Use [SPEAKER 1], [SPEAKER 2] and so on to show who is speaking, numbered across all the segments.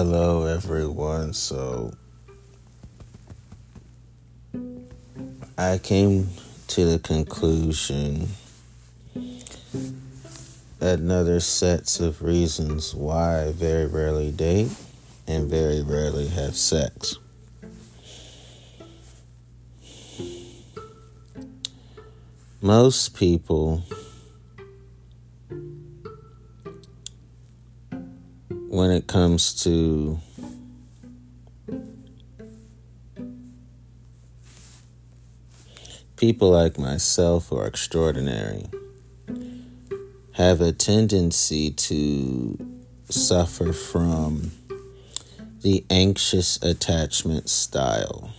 [SPEAKER 1] Hello, everyone. So, I came to the conclusion that another sets of reasons why I very rarely date and very rarely have sex. Most people when it comes to people like myself who are extraordinary have a tendency to suffer from the anxious attachment style.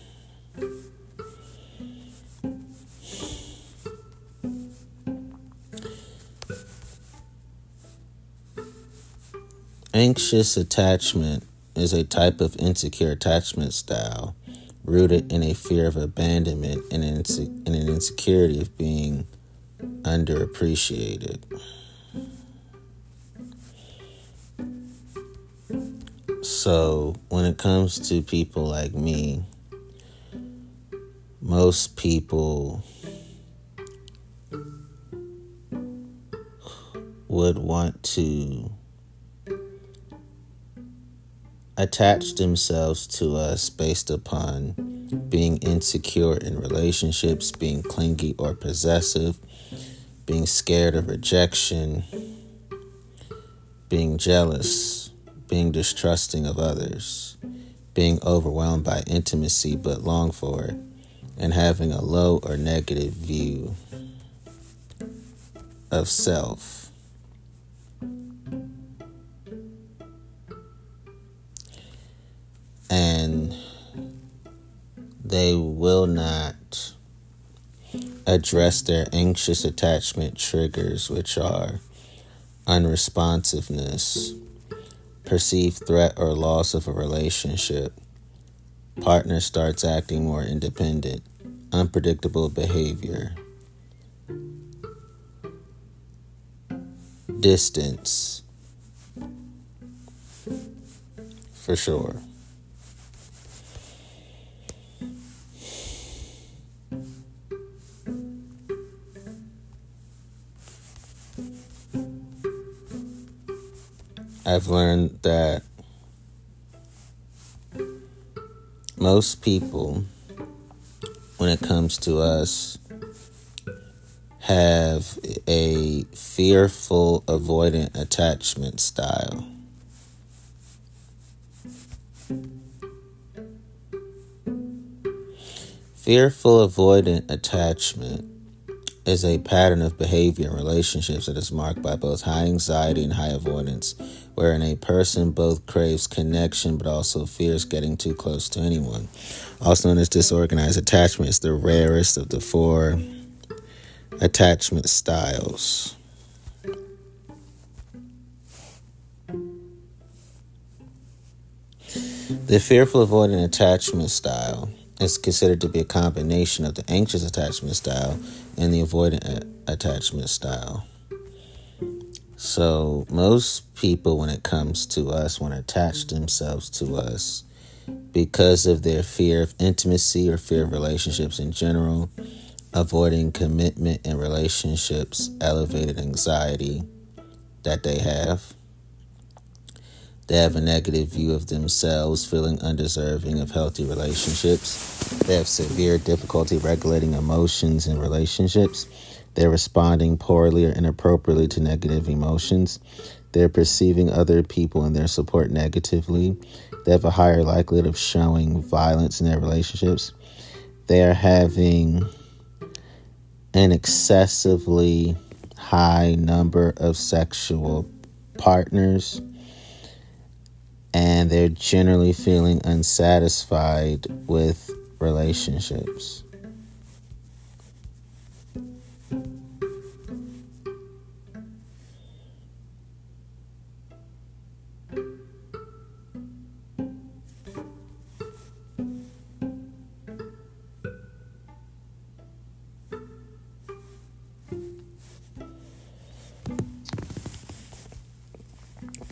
[SPEAKER 1] Anxious attachment is a type of insecure attachment style rooted in a fear of abandonment and an, insecurity of being underappreciated. So, when it comes to people like me, most people would want to attach themselves to us based upon being insecure in relationships, being clingy or possessive, being scared of rejection, being jealous, being distrusting of others, being overwhelmed by intimacy but long for it, and having a low or negative view of self. They will not address their anxious attachment triggers, which are unresponsiveness, perceived threat or loss of a relationship, partner starts acting more independent, unpredictable behavior, distance, for sure. I've learned that most people, when it comes to us, have a fearful, avoidant attachment style. Fearful, avoidant attachment is a pattern of behavior in relationships that is marked by both high anxiety and high avoidance, wherein a person both craves connection but also fears getting too close to anyone. Also known as disorganized attachment, is the rarest of the four attachment styles. The fearful avoidant attachment style is considered to be a combination of the anxious attachment style and the avoidant attachment style. So, most people, when it comes to us, want to attach themselves to us because of their fear of intimacy or fear of relationships in general, avoiding commitment in relationships, elevated anxiety that they have. They have a negative view of themselves, feeling undeserving of healthy relationships. They have severe difficulty regulating emotions in relationships. They're responding poorly or inappropriately to negative emotions. They're perceiving other people and their support negatively. They have a higher likelihood of showing violence in their relationships. They are having an excessively high number of sexual partners and they're generally feeling unsatisfied with relationships.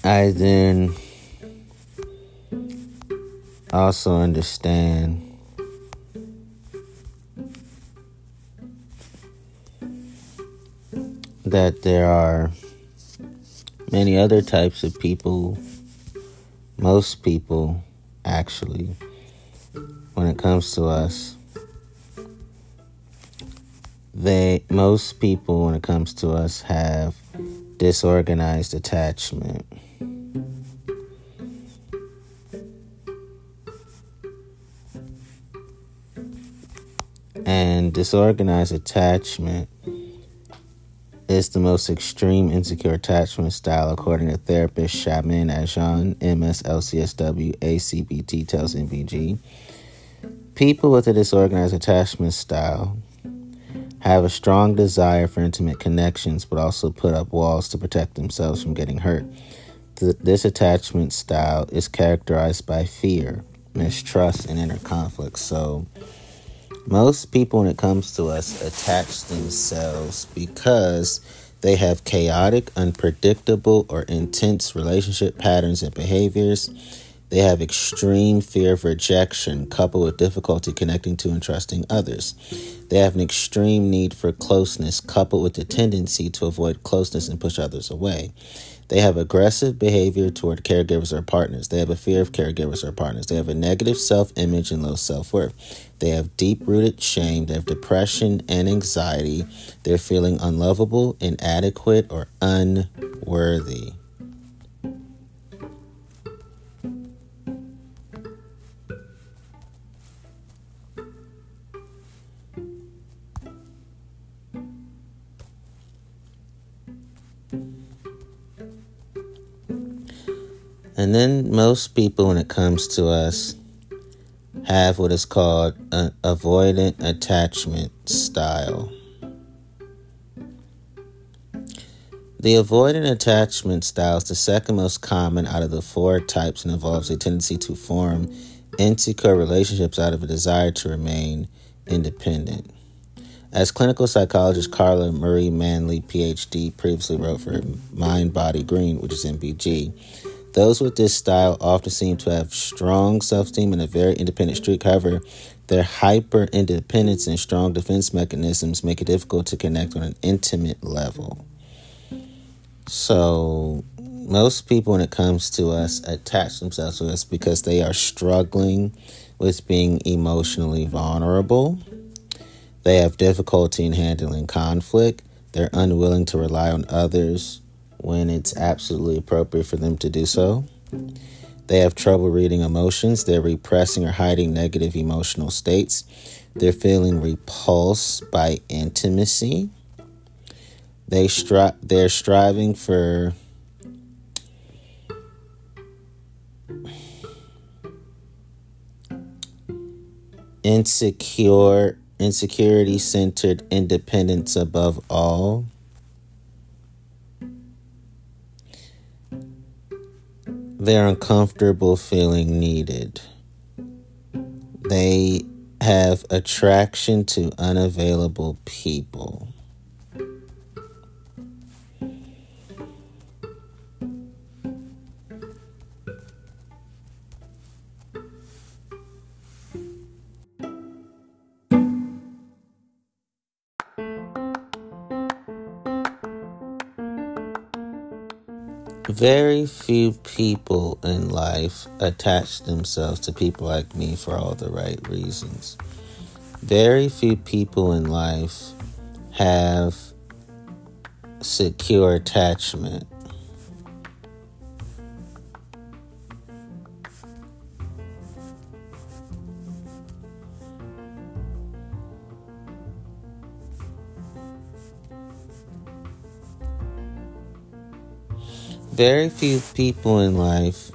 [SPEAKER 1] I then also understand that there are many other types of people, most people actually, when it comes to us. They most people when it comes to us have disorganized attachment. And disorganized attachment is the most extreme insecure attachment style, according to therapist Shaman Ajan, MSLCSW, ACBT tells MBG. People with a disorganized attachment style have a strong desire for intimate connections, but also put up walls to protect themselves from getting hurt. this attachment style is characterized by fear, mistrust, and inner conflict. So, most people, when it comes to us, attach themselves because they have chaotic, unpredictable, or intense relationship patterns and behaviors. They have extreme fear of rejection coupled with difficulty connecting to and trusting others. They have an extreme need for closeness coupled with the tendency to avoid closeness and push others away. They have aggressive behavior toward caregivers or partners. They have a fear of caregivers or partners. They have a negative self image and low self worth. They have deep rooted shame. They have depression and anxiety. They're feeling unlovable, inadequate, or unworthy. Most people, when it comes to us, have what is called an avoidant attachment style. The avoidant attachment style is the second most common out of the four types and involves a tendency to form insecure relationships out of a desire to remain independent. As clinical psychologist Carla Marie Manly, PhD, previously wrote for Mind Body Green, which is MBG, those with this style often seem to have strong self esteem and a very independent streak. However, their hyper independence and strong defense mechanisms make it difficult to connect on an intimate level. So, most people, when it comes to us, attach themselves to us because they are struggling with being emotionally vulnerable. They have difficulty in handling conflict. They're unwilling to rely on others when it's absolutely appropriate for them to do so. They have trouble reading emotions. They're repressing or hiding negative emotional states. They're feeling repulsed by intimacy. They stri- they're striving for insecure insecurity centered independence above all. They're uncomfortable feeling needed. They have attraction to unavailable people. Very few people in life attach themselves to people like me for all the right reasons. Very few people in life have secure attachment. Very few people in life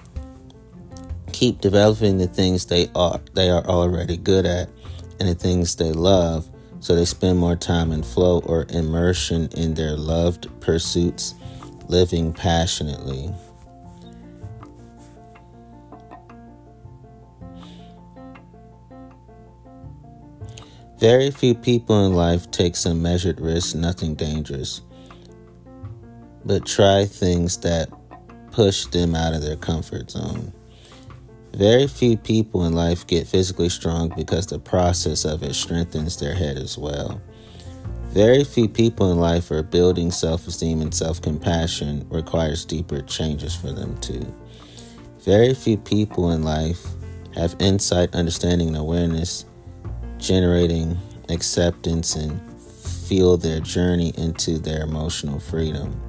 [SPEAKER 1] keep developing the things they are they are already good at and the things they love so they spend more time in flow or immersion in their loved pursuits living passionately. Very few people in life take some measured risks nothing dangerous but try things that push them out of their comfort zone. Very few people in life get physically strong because the process of it strengthens their head as well. Very few people in life are building self esteem and self compassion requires deeper changes for them too. Very few people in life have insight, understanding, and awareness, generating acceptance and feel their journey into their emotional freedom.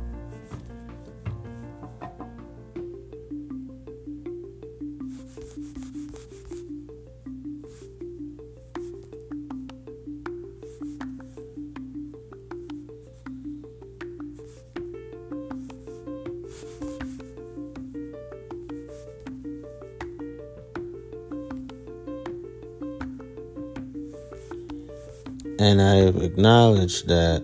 [SPEAKER 1] And I acknowledge that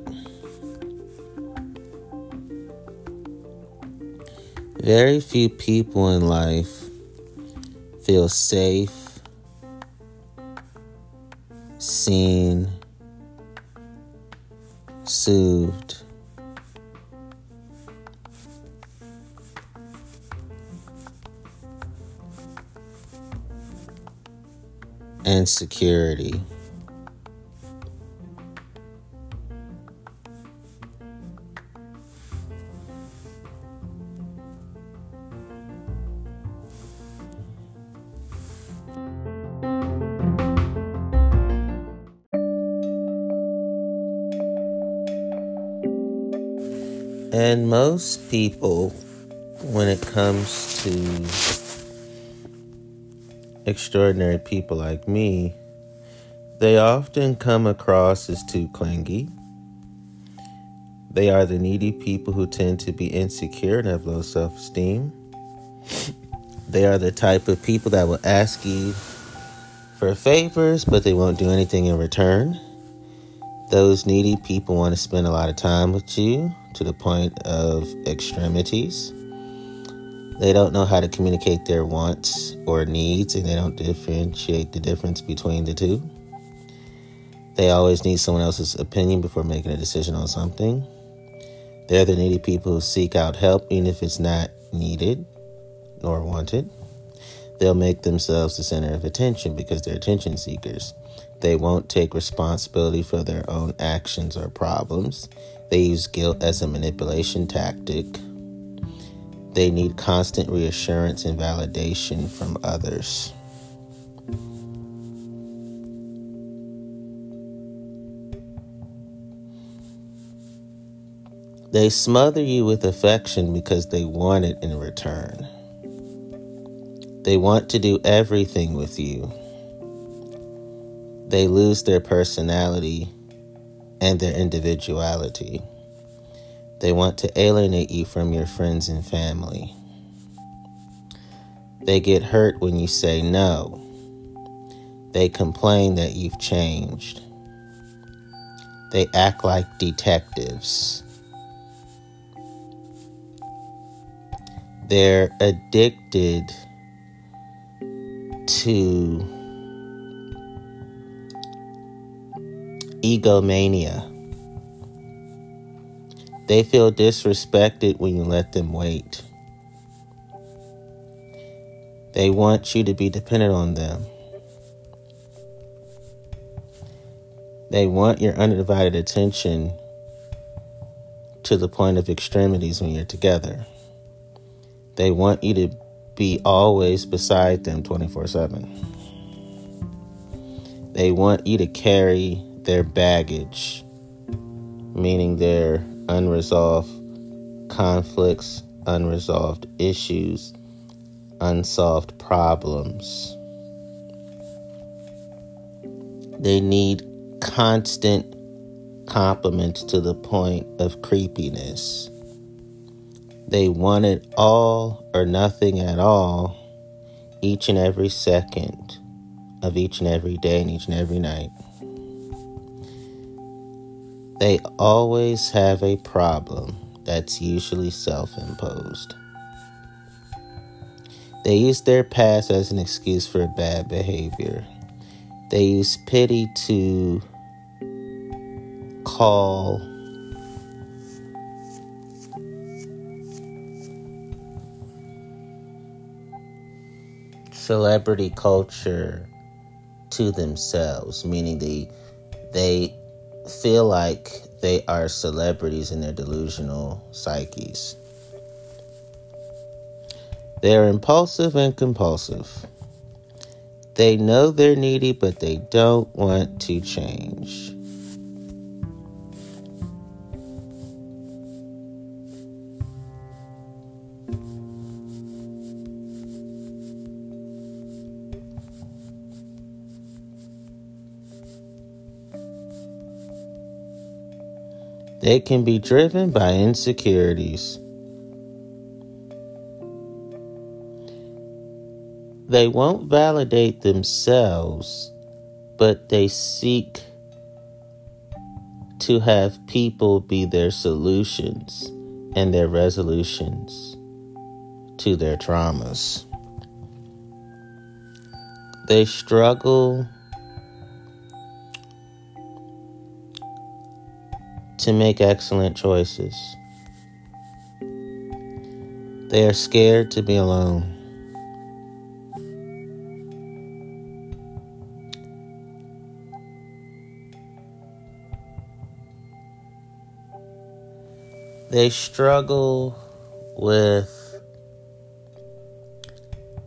[SPEAKER 1] very few people in life feel safe, seen, soothed, and security. Most people, when it comes to extraordinary people like me, they often come across as too clingy. They are the needy people who tend to be insecure and have low self esteem. They are the type of people that will ask you for favors, but they won't do anything in return. Those needy people want to spend a lot of time with you to the point of extremities. They don't know how to communicate their wants or needs, and they don't differentiate the difference between the two. They always need someone else's opinion before making a decision on something. They're the needy people who seek out help even if it's not needed nor wanted. They'll make themselves the center of attention because they're attention seekers. They won't take responsibility for their own actions or problems. They use guilt as a manipulation tactic. They need constant reassurance and validation from others. They smother you with affection because they want it in return. They want to do everything with you. They lose their personality and their individuality. They want to alienate you from your friends and family. They get hurt when you say no. They complain that you've changed. They act like detectives. They're addicted to egomania. They feel disrespected when you let them wait. They want you to be dependent on them. They want your undivided attention to the point of extremities when you're together. They want you to be always beside them 24 7. They want you to carry their baggage, meaning their unresolved conflicts, unresolved issues, unsolved problems. They need constant compliments to the point of creepiness. They want it all or nothing at all each and every second of each and every day and each and every night. They always have a problem that's usually self imposed. They use their past as an excuse for bad behavior. They use pity to call celebrity culture to themselves, meaning they they feel like they are celebrities in their delusional psyches. They're impulsive and compulsive. They know they're needy, but they don't want to change. They can be driven by insecurities. They won't validate themselves, but they seek to have people be their solutions and their resolutions to their traumas. They struggle to make excellent choices. They are scared to be alone. They struggle with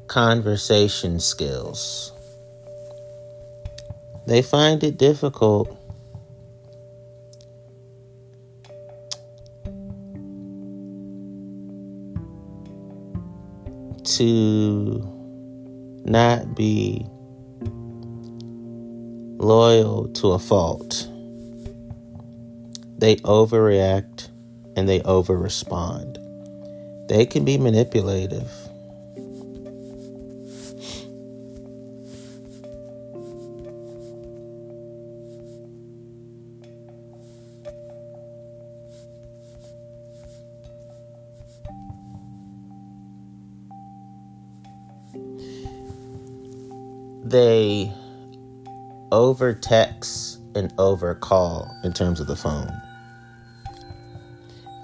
[SPEAKER 1] conversation skills. They find it difficult to not be loyal to a fault. They overreact and they overrespond. They can be manipulative. They over text and over call in terms of the phone.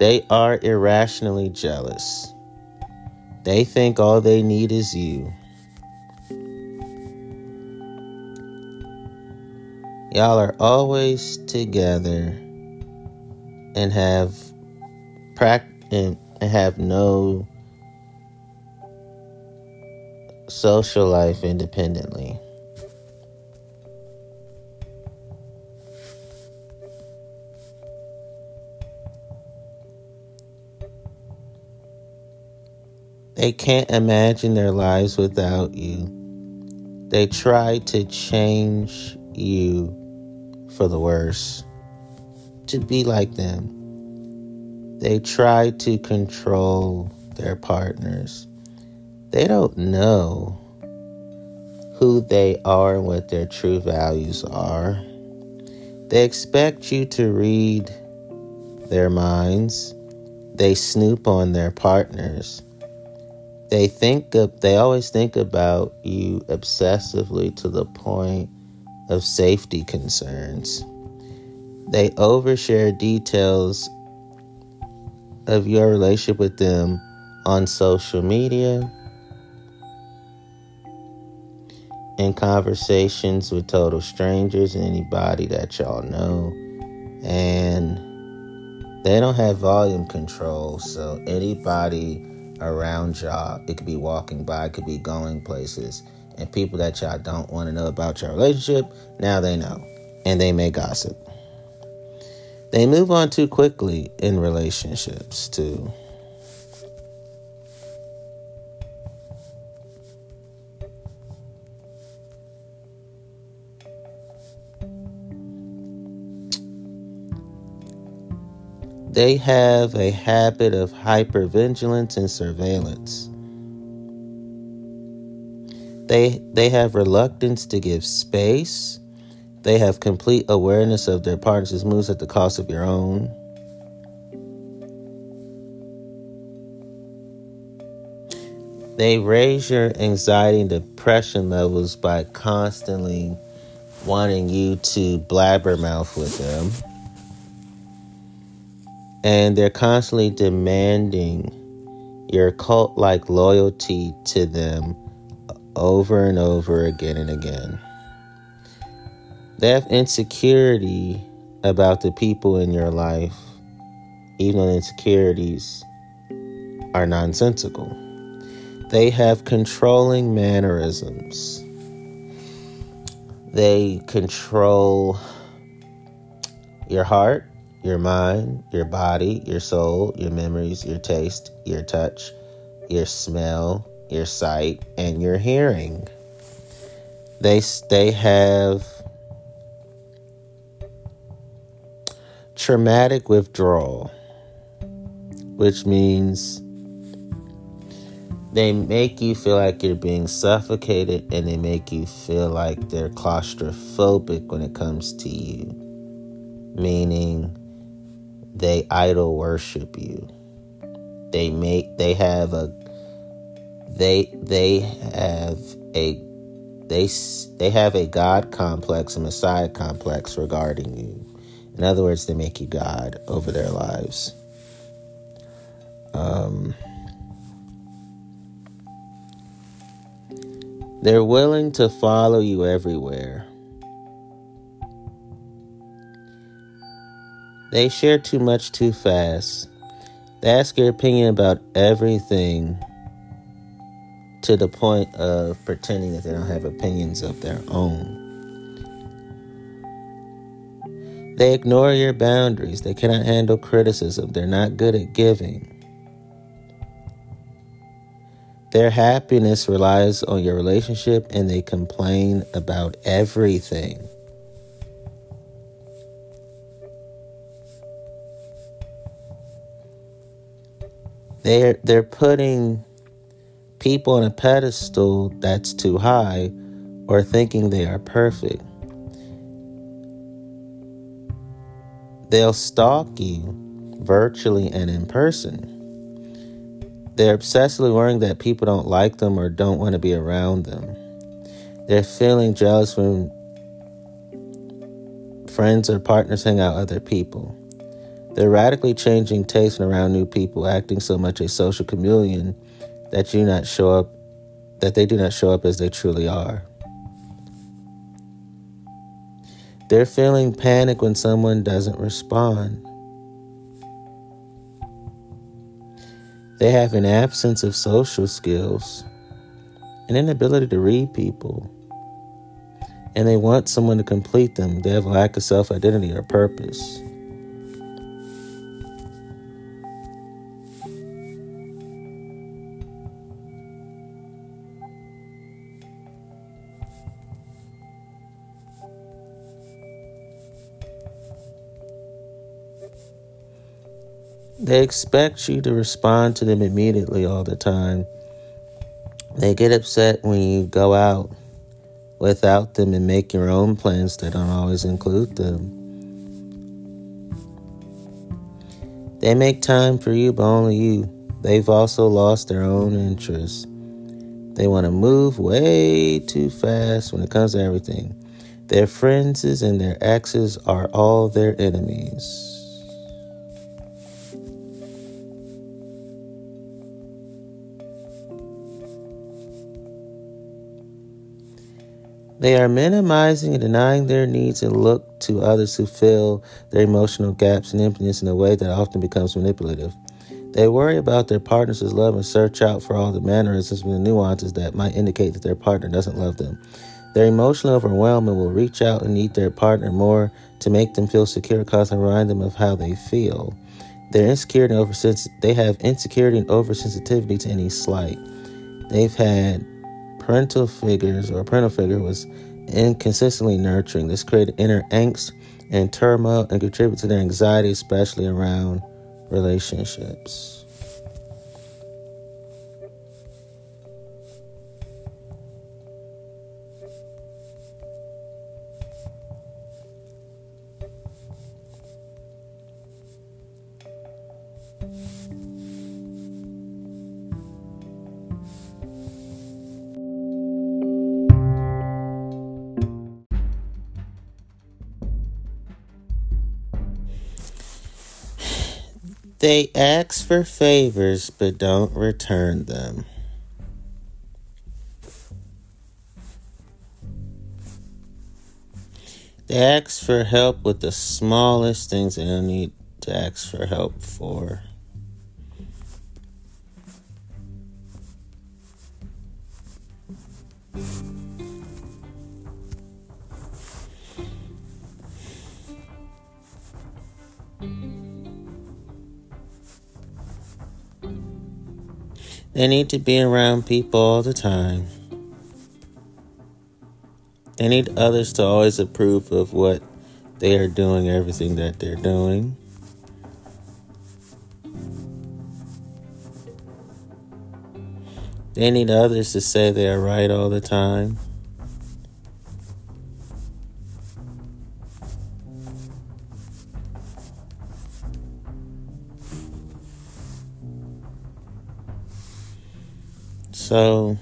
[SPEAKER 1] They are irrationally jealous. They think all they need is you. Y'all are always together and have pract and have no social life independently. They can't imagine their lives without you. They try to change you for the worse, to be like them. They try to control their partners they don't know who they are and what their true values are. They expect you to read their minds. They snoop on their partners. They think of, they always think about you obsessively to the point of safety concerns. They overshare details of your relationship with them on social media in conversations with total strangers and anybody that y'all know. And they don't have volume control, so anybody around y'all, it could be walking by, it could be going places, and people that y'all don't want to know about your relationship, now they know. And they may gossip. They move on too quickly in relationships, too. They have a habit of hypervigilance and surveillance. They, they have reluctance to give space. They have complete awareness of their partner's moves at the cost of your own. They raise your anxiety and depression levels by constantly wanting you to blabbermouth with them and they're constantly demanding your cult like loyalty to them over and over again and again. They have insecurity about the people in your life, even the insecurities are nonsensical. They have controlling mannerisms. They control your heart, your mind, your body, your soul, your memories, your taste, your touch, your smell, your sight, and your hearing. They, they have traumatic withdrawal, which means they make you feel like you're being suffocated and they make you feel like they're claustrophobic when it comes to you, meaning they idol worship you. They make they have a they they have a they they have a God complex, a Messiah complex regarding you. In other words, they make you God over their lives. Um, they're willing to follow you everywhere. They share too much too fast. They ask your opinion about everything to the point of pretending that they don't have opinions of their own. They ignore your boundaries. They cannot handle criticism. They're not good at giving. Their happiness relies on your relationship and they complain about everything. They're, they're putting people on a pedestal that's too high or thinking they are perfect. They'll stalk you virtually and in person. They're obsessively worrying that people don't like them or don't want to be around them. They're feeling jealous when friends or partners hang out with other people. They're radically changing tastes around new people, acting so much a social chameleon that you not show up that they do not show up as they truly are. They're feeling panic when someone doesn't respond. They have an absence of social skills, an inability to read people, and they want someone to complete them. They have a lack of self identity or purpose. They expect you to respond to them immediately all the time. They get upset when you go out without them and make your own plans that don't always include them. They make time for you, but only you. They've also lost their own interests. They want to move way too fast when it comes to everything. Their friends and their exes are all their enemies. They are minimizing and denying their needs and look to others to fill their emotional gaps and emptiness in a way that often becomes manipulative. They worry about their partner's love and search out for all the mannerisms and the nuances that might indicate that their partner doesn't love them. Their emotional overwhelmment will reach out and need their partner more to make them feel secure, cause and remind them of how they feel. Their insecurity and they have insecurity and oversensitivity to any slight. They've had parental figures or parental figure was inconsistently nurturing. This created inner angst and turmoil and contributed to their anxiety, especially around relationships. They ask for favors but don't return them. They ask for help with the smallest things they don't need to ask for help for. They need to be around people all the time. They need others to always approve of what they are doing, everything that they're doing. They need others to say they are right all the time. So,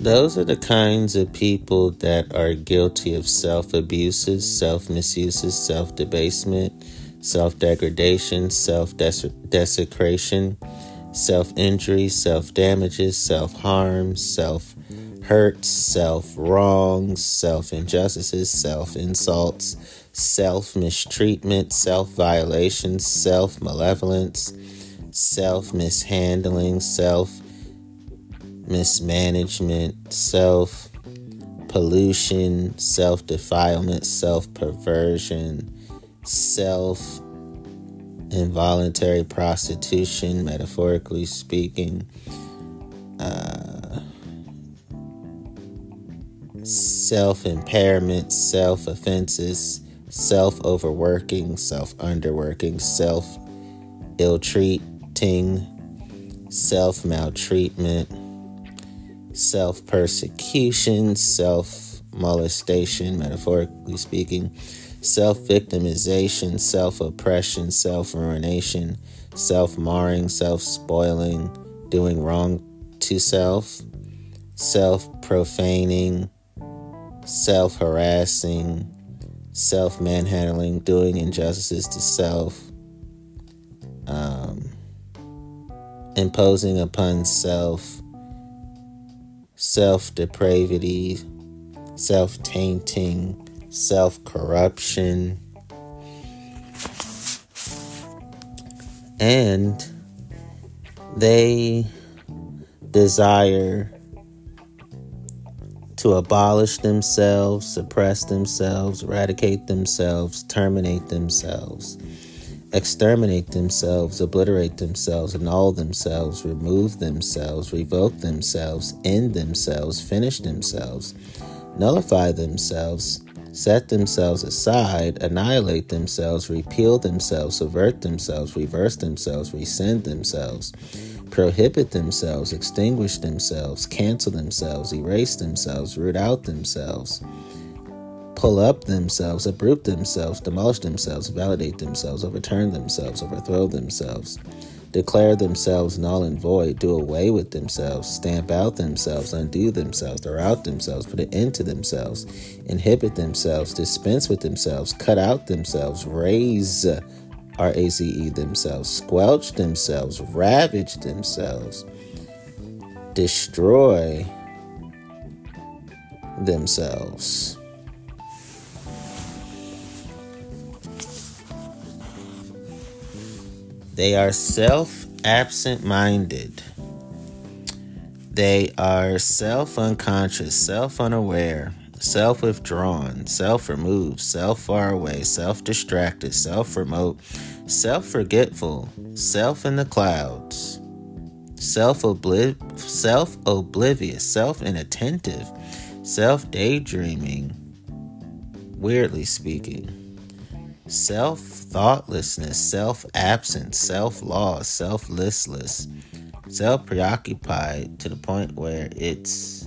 [SPEAKER 1] those are the kinds of people that are guilty of self abuses, self misuses, self debasement, self degradation, self desecration, self injury, self damages, self harm, self hurts, self wrongs, self injustices, self insults, self mistreatment, self violations, self malevolence, self mishandling, self mismanagement, self pollution, self defilement, self perversion, self involuntary prostitution, metaphorically speaking. Uh, self impairment, self offenses, self overworking, self underworking, self ill treating, self maltreatment, self persecution, self molestation, metaphorically speaking, self victimization, self oppression, self ruination, self marring, self spoiling, doing wrong to self, self profaning, self harassing, self manhandling, doing injustices to self, um, imposing upon self, self depravity, self tainting, self corruption, and they desire to abolish themselves, suppress themselves, eradicate themselves, terminate themselves, exterminate themselves, obliterate themselves, annul themselves, remove themselves, revoke themselves, end themselves, finish themselves, nullify themselves, set themselves aside, annihilate themselves, repeal themselves, subvert themselves, reverse themselves, rescind themselves prohibit themselves, extinguish themselves, cancel themselves, erase themselves, root out themselves, pull up themselves, uproot themselves, demolish themselves, validate themselves, overturn themselves, overthrow themselves, declare themselves null and void, do away with themselves, stamp out themselves, undo themselves, throw out themselves, put an end to themselves, inhibit themselves, dispense with themselves, cut out themselves, raise R A Z E themselves, squelch themselves, ravage themselves, destroy themselves. They are self absent minded. They are self unconscious, self unaware, self withdrawn, self removed, self far away, self distracted, self remote, self forgetful, self in the clouds, self oblivious, self inattentive, self daydreaming, weirdly speaking, self thoughtlessness, self absent, self lost, self listless, self preoccupied to the point where it's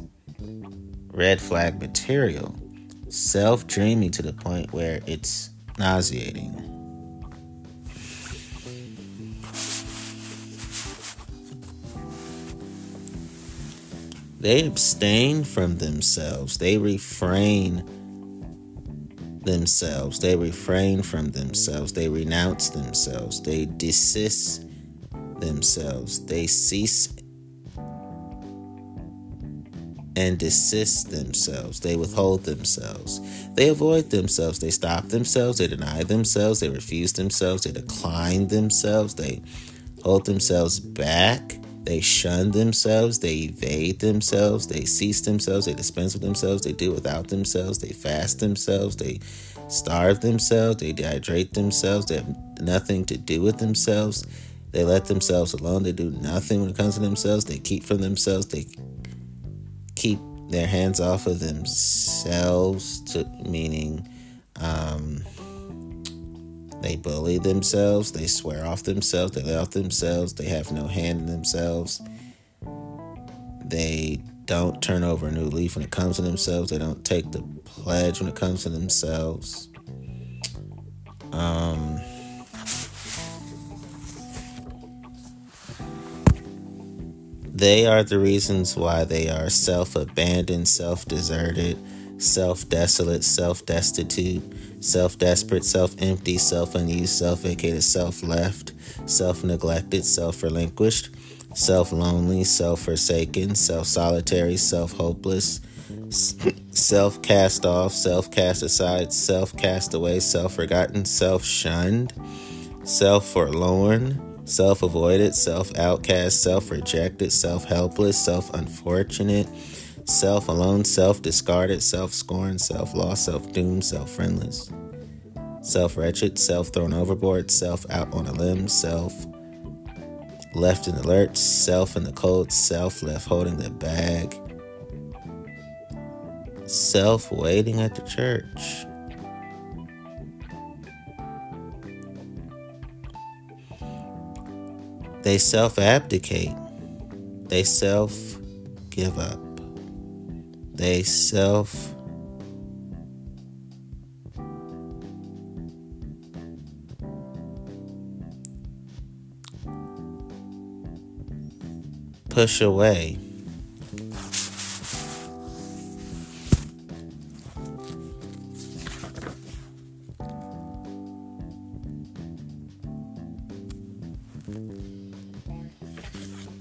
[SPEAKER 1] red flag material, self dreaming to the point where it's nauseating. They abstain from themselves. They refrain themselves. They refrain from themselves. They renounce themselves. They desist themselves. They cease and desist themselves. They withhold themselves. They avoid themselves. They stop themselves. They deny themselves. They refuse themselves. They decline themselves. They hold themselves back. They shun themselves. They evade themselves. They cease themselves. They dispense with themselves. They do without themselves. They fast themselves. They starve themselves. They dehydrate themselves. They have nothing to do with themselves. They let themselves alone. They do nothing when it comes to themselves. They keep from themselves. They keep their hands off of themselves, to, meaning um, they bully themselves, they swear off themselves, they lay off themselves, they have no hand in themselves, they don't turn over a new leaf when it comes to themselves, they don't take the pledge when it comes to themselves. Um, They are the reasons why they are self abandoned, self deserted, self desolate, self destitute, self desperate, self empty, self unused, self vacated, self left, self neglected, self relinquished, self lonely, self forsaken, self solitary, self hopeless, self cast off, self cast aside, self cast away, self forgotten, self shunned, self forlorn self avoided, self outcast, self rejected, self helpless, self unfortunate, self alone, self discarded, self scorned, self lost, self doomed, self friendless, self wretched, self thrown overboard, self out on a limb, self left in the lurch, self in the cold, self left holding the bag, self waiting at the church. They self abdicate. They self give up. They self push away.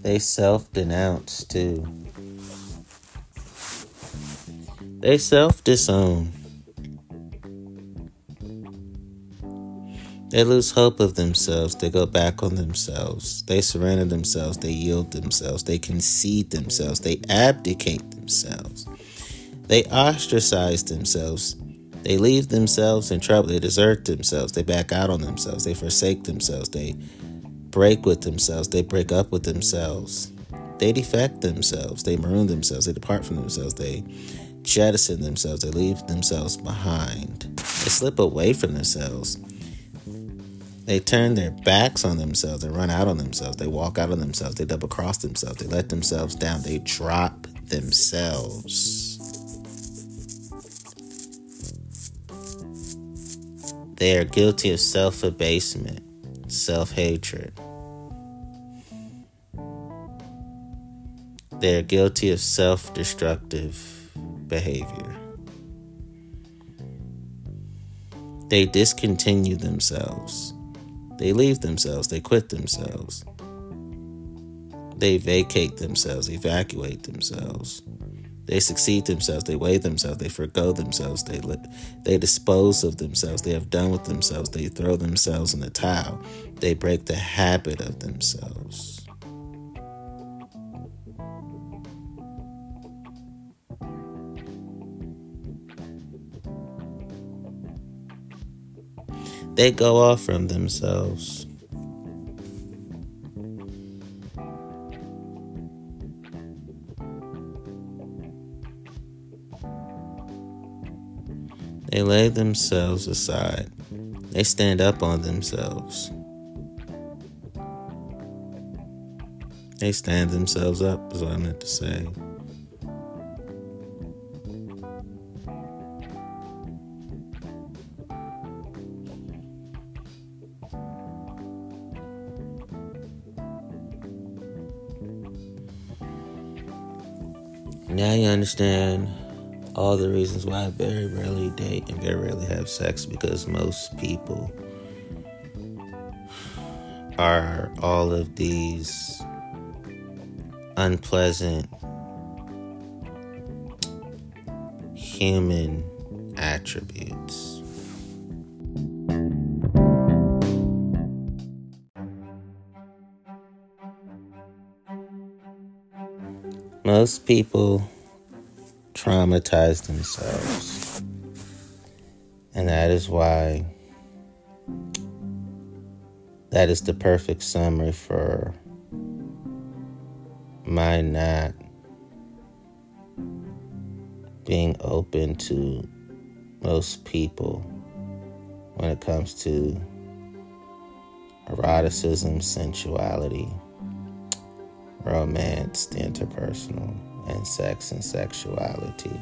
[SPEAKER 1] They self denounce too. They self disown. They lose hope of themselves. They go back on themselves. They surrender themselves. They yield themselves. They concede themselves. They abdicate themselves. They ostracize themselves. They leave themselves in trouble. They desert themselves. They back out on themselves. They forsake themselves. They break with themselves, they break up with themselves, they defect themselves, they maroon themselves, they depart from themselves, they jettison themselves, they leave themselves behind, they slip away from themselves. They turn their backs on themselves, they run out on themselves, they walk out on themselves, they double cross themselves, they let themselves down, they drop themselves. They are guilty of self abasement, self hatred, They are guilty of self destructive behavior. They discontinue themselves. They leave themselves. They quit themselves. They vacate themselves, evacuate themselves. They succeed themselves. They weigh themselves. They forego themselves. They they dispose of themselves. They have done with themselves. They throw themselves in the towel. They break the habit of themselves. they go off from themselves. They lay themselves aside. They stand up on themselves. They stand themselves up, is what I meant to say. Now you understand all the reasons why I very rarely date and very rarely have sex because most people are all of these unpleasant human attributes. Most people traumatize themselves. And that is why that is the perfect summary for my not being open to most people when it comes to eroticism, sensuality, romance, the interpersonal, and sex and sexuality.